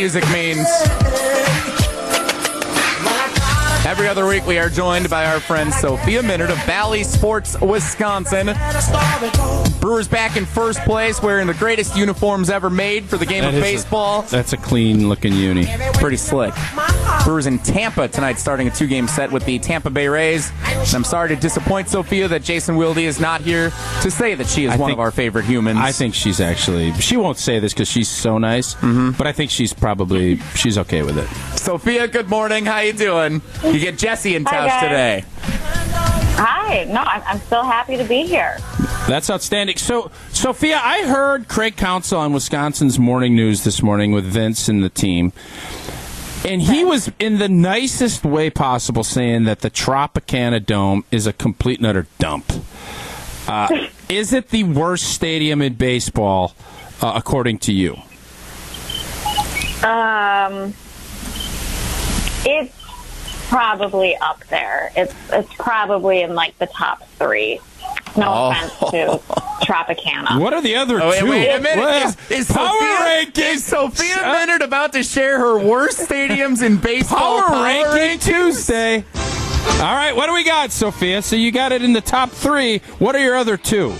music means. Every other week, we are joined by our friend Sophia Minnaert of Bally Sports, Wisconsin. Brewers back in first place, wearing the greatest uniforms ever made for the game That of is a- baseball. That's a clean looking uni. Pretty slick. Brewers in Tampa tonight, starting a two game set with the Tampa Bay Rays. And I'm sorry to disappoint Sophia that Jason Wilde is not here to say that she is I one think- of our favorite humans. I think she's actually. She won't say this because she's so nice, mm-hmm. but I think she's probably she's okay with it. Sophia, good morning. How you doing? You get Jesse in Hi, Tausch today. Hi. No, I'm, I'm still happy to be here. That's outstanding. So, Sophia, I heard Craig Counsell on Wisconsin's Morning News this morning with Vince and the team. And he was in the nicest way possible saying that the Tropicana Dome is a complete and utter dump. Uh, is it the worst stadium in baseball, uh, according to you? Um, it's probably up there. It's it's probably in like the top three. No Oh. offense to Tropicana. What are the other Oh, wait, two? wait a minute. What? Is, is Power Sophia, rankings. is Sophia Uh, Minnaert about to share her worst stadiums in baseball? Power, ranking Tuesday. All right, what do we got, Sophia? So you got it in the top three. What are your other two?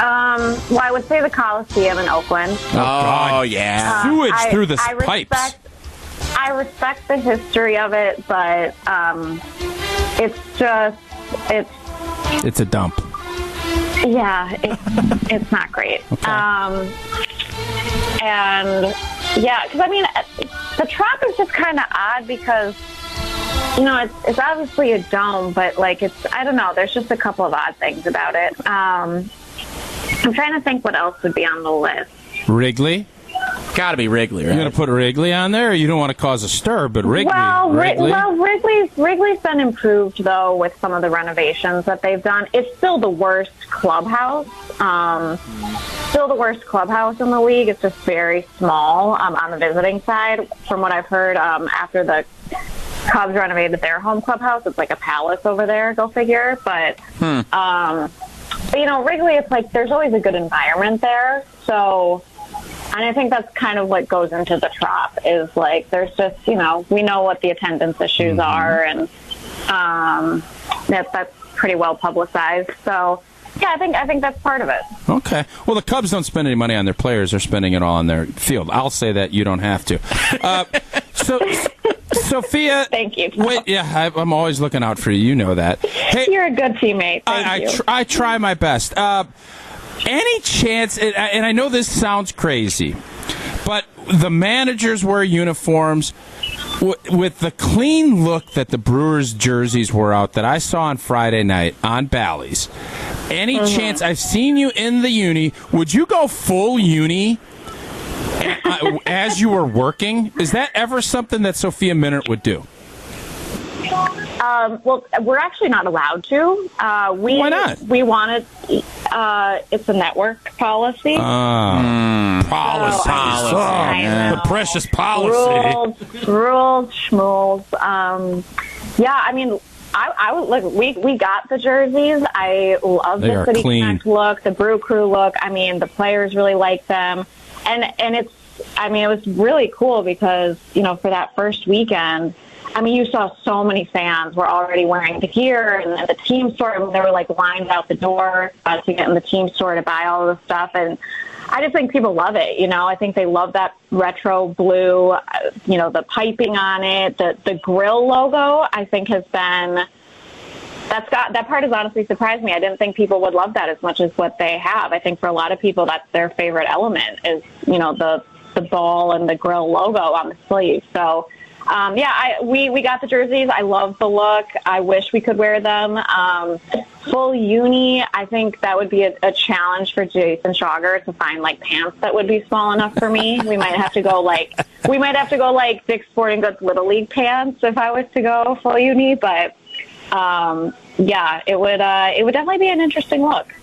Um, well, I would say the Coliseum in Oakland. Oh, God. yeah. Sewage I- through the I pipes. Respect, I respect the history of it, but um, it's just it's It's a dump. Yeah, it's, it's not great. Um, and yeah, because I mean, the trap is just kind of odd because you know it's it's obviously a dome, but like it's I don't know. There's just a couple of odd things about it. Um, I'm trying to think what else would be on the list. Wrigley. Got to be Wrigley, You're going to put Wrigley on there? You don't want to cause a stir, but Wrigley. Well, Wrigley. well, Wrigley's Wrigley's been improved though with some of the renovations that they've done. It's still the worst clubhouse. Um, still the worst clubhouse in the league. It's just very small um, on the visiting side. From what I've heard, um, after the Cubs renovated their home clubhouse, it's like a palace over there. Go figure. But um, but, you know, Wrigley, it's like there's always a good environment there. So, and I think that's kind of what goes into the trap is like there's just you know we know what the attendance issues are, and um, that that's pretty well publicized. So, yeah, I think I think that's part of it. Okay. Well, the Cubs don't spend any money on their players. They're spending it all on their field. I'll say that. You don't have to. Uh, so, Sophia. Thank you. Wait, yeah, I, I'm always looking out for you. You know that. Hey, You're a good teammate. Thank I, I, tr- I try my best. Uh, any chance, and I know this sounds crazy, but the managers wear uniforms with the clean look that the Brewers jerseys were out that I saw on Friday night on Bally's. Any Mm-hmm. chance I've seen you in the uni? Would you go full uni? uh, as you were working, is that ever something that Sophia Minnaert would do? Um, well, we're actually not allowed to. Uh, we Why not? We wanted. Uh, it's a network policy. Uh, policy, Policy, I the precious policy. rules, rules, schmools. Um, yeah, I mean, I, I would look. We we got the jerseys. I love They the City clean. Connect look, the Brew Crew look. I mean, the players really like them, and and it's. I mean, it was really cool because you know for that first weekend. I mean, you saw so many fans were already wearing the gear, and the team store. They were like lined out the door uh, to get in the team store to buy all the stuff, and I just think people love it. You know, I think they love that retro blue. uh, You know, the piping on it, the the grill logo. I think has been that's got that part has honestly surprised me. I didn't think people would love that as much as what they have. I think for a lot of people, that's their favorite element is you know the the ball and the grill logo on the sleeve. So. Um, yeah, I, we we got the jerseys. I love the look. I wish we could wear them. Um, full uni, I think that would be a, a challenge for Jason Schauger to find like pants that would be small enough for me. We might have to go like we might have to go like Dick's Sporting Goods Little League pants if I was to go full uni. But um, yeah, it would uh, it would definitely be an interesting look.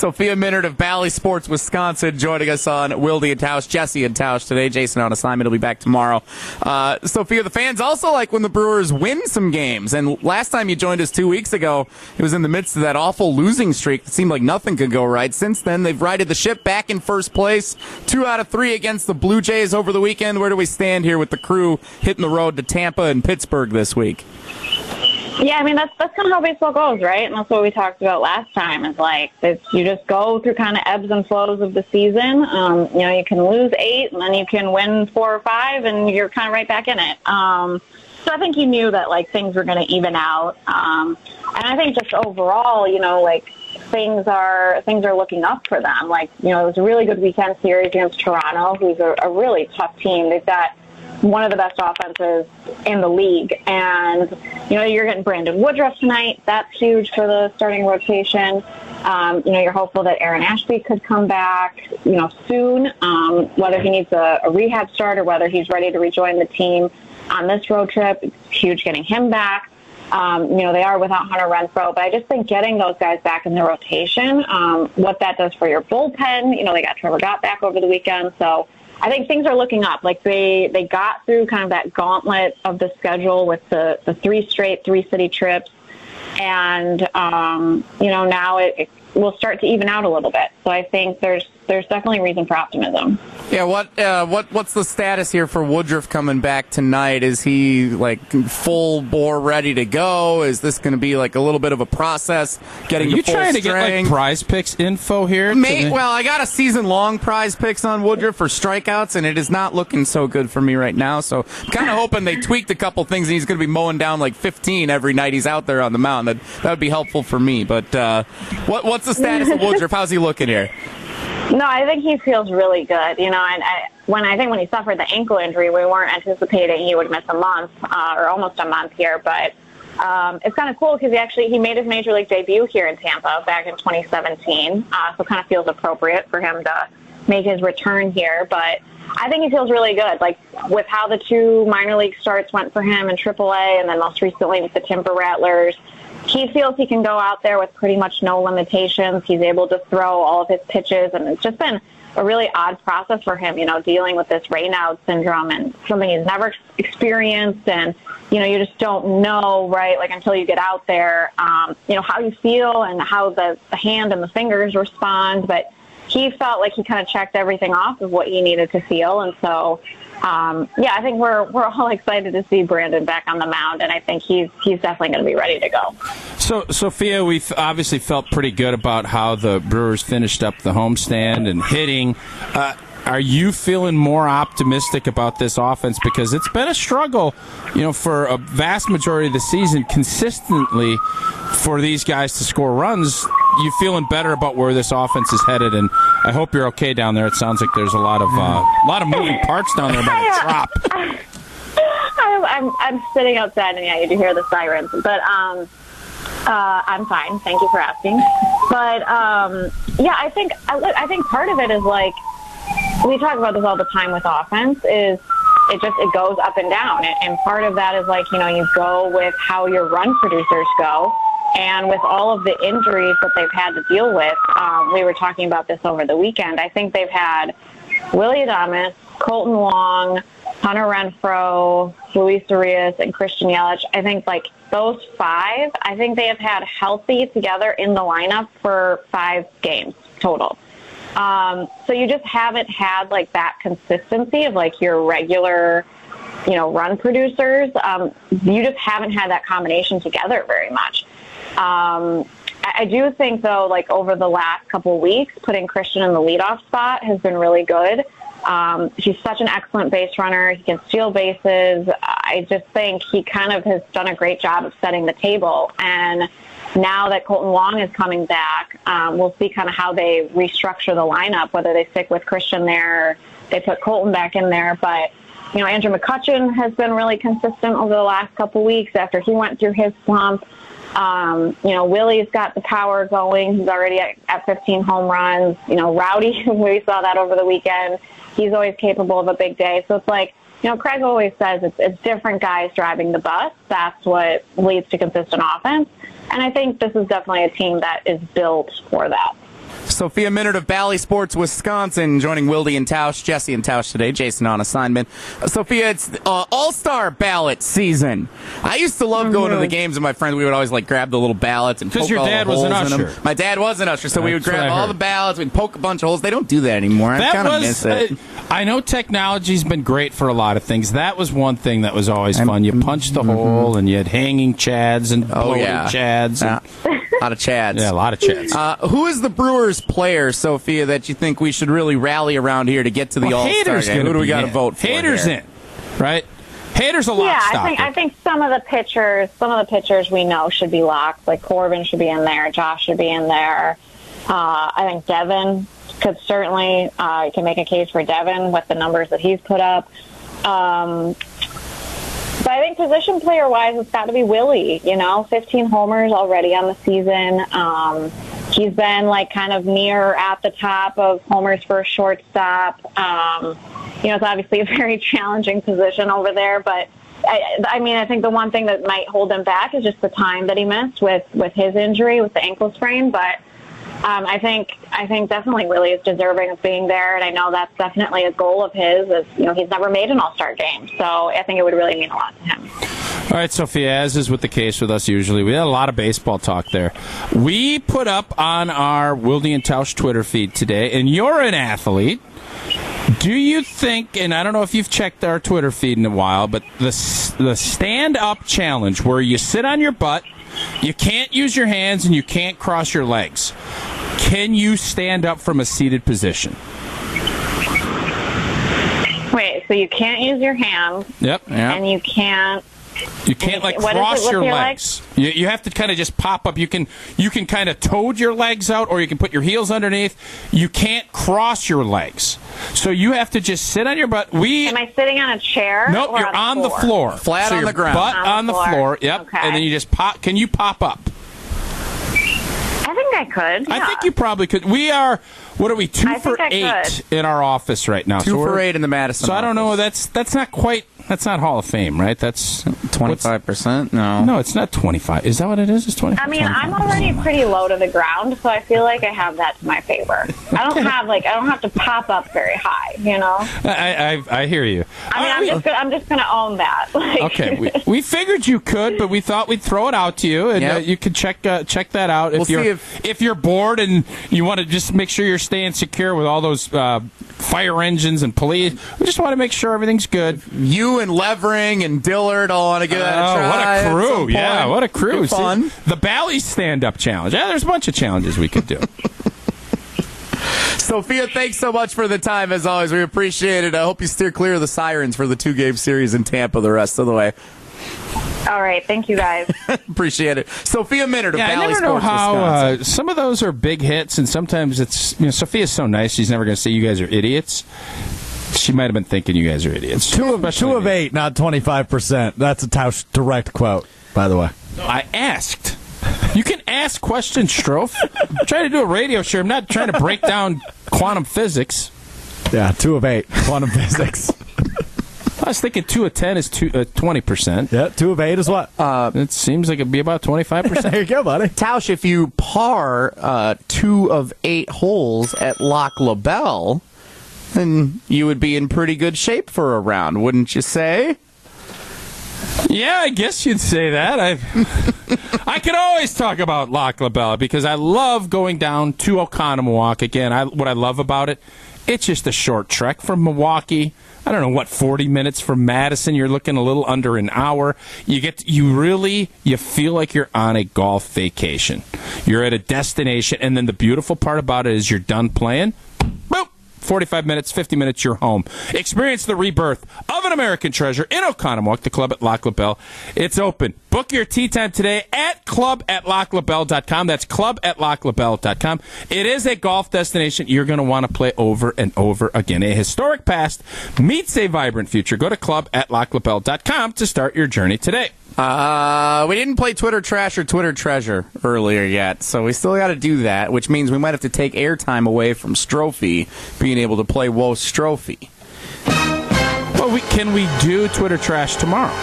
Sophia Minnaert of Bally Sports Wisconsin joining us on Wilde and Tausch, Jesse and Tausch today. Jason on assignment. He'll be back tomorrow. Uh, Sophia, the fans also like when the Brewers win some games. And last time you joined us two weeks ago, it was in the midst of that awful losing streak. It seemed like nothing could go right. Since then, they've righted the ship back in first place. Two out of three against the Blue Jays over the weekend. Where do we stand here with the crew hitting the road to Tampa and Pittsburgh this week? Yeah, I mean that's that's kind of how baseball goes, right? And that's what we talked about last time. Is like you just go through kind of ebbs and flows of the season. Um, you know, you can lose eight, and then you can win four or five, and you're kind of right back in it. Um, so I think he knew that like things were going to even out, um, and I think just overall, you know, like things are things are looking up for them. Like you know, it was a really good weekend series against Toronto, who's a, a really tough team. They've got one of the best offenses in the league. And, you know, you're getting Brandon Woodruff tonight. That's huge for the starting rotation. Um, you know, you're hopeful that Aaron Ashby could come back, you know, soon, um, whether he needs a, a rehab start or whether he's ready to rejoin the team on this road trip. It's huge getting him back. Um, you know, they are without Hunter Renfroe, but I just think getting those guys back in the rotation, um, what that does for your bullpen, you know, they got Trevor Gott back over the weekend, so I think things are looking up. Like they they got through kind of that gauntlet of the schedule with the the three straight three city trips, and um, you know now it, it will start to even out a little bit. So I think there's there's definitely reason for optimism. Yeah, what uh, what what's the status here for Woodruff coming back tonight? Is he like full bore ready to go? Is this going to be like a little bit of a process getting? Are you to trying to strength? get like Prize Picks info here? May, well, I got a season long prize picks on Woodruff for strikeouts, and it is not looking so good for me right now. So, I'm kind of hoping they tweaked a couple things, and he's going to be mowing down like 15 every night he's out there on the mound. That that would be helpful for me. But uh, what what's the status of Woodruff? How's he looking here? No, I think he feels really good. You know, and I, when I think when he suffered the ankle injury, we weren't anticipating he would miss a month uh, or almost a month here. But um, it's kind of cool because he actually he made his major league debut here in Tampa back in 2017. Uh, so it kind of feels appropriate for him to make his return here. But I think he feels really good. Like with how the two minor league starts went for him in AAA, and then most recently with the Timber Rattlers he feels he can go out there with pretty much no limitations. He's able to throw all of his pitches, and it's just been a really odd process for him, you know, dealing with this Raynaud syndrome and something he's never experienced. And, you know, you just don't know, right, like until you get out there, um, you know, how you feel and how the, the hand and the fingers respond. But he felt like he kind of checked everything off of what he needed to feel. And so, um, yeah, I think we're we're all excited to see Brandon back on the mound, and I think he's he's definitely going to be ready to go. So, Sophia, we've obviously felt pretty good about how the Brewers finished up the homestand and hitting. Uh, are you feeling more optimistic about this offense because it's been a struggle, you know, for a vast majority of the season consistently for these guys to score runs? You feeling better about where this offense is headed, and I hope you're okay down there. It sounds like there's a lot of uh, a lot of moving parts down there by the drop. I'm, I'm I'm sitting outside, and yeah, you do hear the sirens, but um. Uh, I'm fine. Thank you for asking. But um, yeah, I think I, I think part of it is like we talk about this all the time with offense is it just it goes up and down and part of that is like you know you go with how your run producers go and with all of the injuries that they've had to deal with um, we were talking about this over the weekend i think they've had Willie adames Kolten wong hunter Renfroe, luis urias and christian yelich i think like those five i think they have had healthy together in the lineup for five games total um, so you just haven't had like that consistency of like your regular, you know, run producers. Um, you just haven't had that combination together very much. Um, I, do think though, like over the last couple of weeks, putting Christian in the leadoff spot has been really good. Um, he's such an excellent base runner. He can steal bases. I just think he kind of has done a great job of setting the table. And now that Kolten Wong is coming back, um, we'll see kind of how they restructure the lineup, whether they stick with Christian there, or they put Kolten back in there. But, you know, Andrew McCutchen has been really consistent over the last couple weeks after he went through his slump. Um, you know, Willie's got the power going. He's already at, at 15 home runs. You know, Rowdy, we saw that over the weekend. He's always capable of a big day. So it's like, you know, Craig always says it's, it's different guys driving the bus. That's what leads to consistent offense. And I think this is definitely a team that is built for that. Sophia Minnaert of Bally Sports, Wisconsin, joining Wildy and Tausch, Jesse and Tausch today. Jason on assignment. Uh, Sophia, it's uh, All Star ballot season. I used to love going to the games with my friends. We would always like grab the little ballots and poke your all dad the was an holes in 'em. usher. My dad was an usher, so we would That's what grab I all heard. the ballots. We'd poke a bunch of holes. They don't do that anymore. I That kind of was. miss it. uh, I know technology's been great for a lot of things. That was one thing that was always fun. You punched the hole, and you had hanging chads and mm-hmm. oh yeah, chads. And- a lot of chads. yeah, a lot of chads. Uh, who is the Brewers player, Sophia, that you think we should really rally around here to get to the Well, All Star game? Who do we got to vote for? Hader's here? in, right? Hader's a lock Yeah, I stopper. think I think some of the pitchers, some of the pitchers we know should be locked. Like Corbin should be in there, Josh should be in there. Uh, I think Devin could certainly uh, you can make a case for Devin with the numbers that he's put up. Um, I think position player wise, it's got to be Willie. You know, 15 homers already on the season. Um, he's been like kind of near at the top of homers for a shortstop. Um, you know, it's obviously a very challenging position over there, but. I, I mean, I think the one thing that might hold him back is just the time that he missed with with his injury, with the ankle sprain. But um, I think I think definitely Willie is deserving of being there, and I know that's definitely a goal of his. Is you know he's never made an All Star game, so I think it would really mean a lot to him. All right, Sophia, as is with the case with us usually, we had a lot of baseball talk there. We put up on our Wildy and Tausch Twitter feed today, and you're an athlete. Do you think, and I don't know if you've checked our Twitter feed in a while, but the, the stand up challenge where you sit on your butt, you can't use your hands, and you can't cross your legs. Can you stand up from a seated position? Wait, so you can't use your hands, Yep. Yeah. and you can't. You can't like What is cross your your legs. You, you have to kind of just pop up. You can you can kind of toad your legs out, or you can put your heels underneath. You can't cross your legs, so you have to just sit on your butt. We Am I sitting on a chair? nope, or you're on the floor, Flat So on your the ground. butt On the on the floor. floor. Yep, Okay. and then you just pop. Can you pop up? I think I could. I think you probably could. We are. What are we? Two I for think I eight in our office right now. Two so for eight in the Madison. So I don't know. That's that's not quite. That's not Hall of Fame, right? That's Twenty-five percent. No. No, it's not twenty five. Is that what it is? It's twenty. I mean, I'm already pretty low to the ground, so I feel like I have that to my favor. I don't have like I don't have to pop up very high, you know. I, I I hear you. I mean, I'm just gonna, I'm just gonna own that. Like, Okay, we, we figured you could, but we thought we'd throw it out to you, and Yep. uh, you could check uh, check that out if We'll you're see if- you're bored and you want to just make sure you're staying secure with all those uh, fire engines and police. We just want to make sure everything's good. You and Levering and Dillard all want to give that a Oh, try. what a crew! Yeah, what a crew! Good fun. See, the Bally stand up challenge. Yeah, there's a bunch of challenges we could do. Sophia, thanks so much for the time as always. We appreciate it. I hope you steer clear of the sirens for the two game series in Tampa the rest of the way. all right, thank you guys. Appreciate it. Sophia Minnaert of Yeah, I Bally never know Sports, how uh, some of those are big hits, and sometimes it's you know Sophia's so nice she's never going to say you guys are idiots. She might have been thinking you guys are idiots. Two of, Especially two of eight, not 25%. That's a Tausch direct quote, by the way. I asked. You can ask questions, Strofe. I'm trying to do a radio show. I'm not trying to break down quantum physics. Yeah, two of eight. Quantum physics. I was thinking two of ten is two, uh, 20%. Yeah, two of eight is what? It seems like it'd be about 25%. there you go, buddy. Tausch, if you par uh, two of eight holes at Lac La Belle, then you would be in pretty good shape for a round, wouldn't you say? Yeah, I guess you'd say that. I I could always talk about Lac La Belle because I love going down to Oconomowoc. Again, I, what I love about it, it's just a short trek from Milwaukee. I don't know what 40 minutes from Madison. You're looking a little under an hour. You get you really you feel like you're on a golf vacation. You're at a destination, and then the beautiful part about it is you're done playing. Boop. 45 minutes, 50 minutes, you're home. Experience the rebirth of an American treasure in Oconomowoc, the club at Lac La Belle. It's open. Book your tea time today at club at laclabelle.com. That's club at laclabelle.com. It is a golf destination you're going to want to play over and over again. A historic past meets a vibrant future. Go to club at laclabelle.com to start your journey today. Uh, we didn't play Twitter Trash or Twitter Treasure earlier yet, so we still got to do that, which means we might have to take airtime away from Strophy being able to play Woe Strophy. Well, we, can we do Twitter trash tomorrow?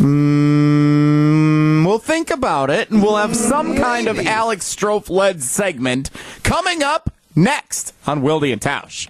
Mm, we'll think about it, and we'll have some kind of Alex Strofe led segment Coming up next on Wilde and Tausch.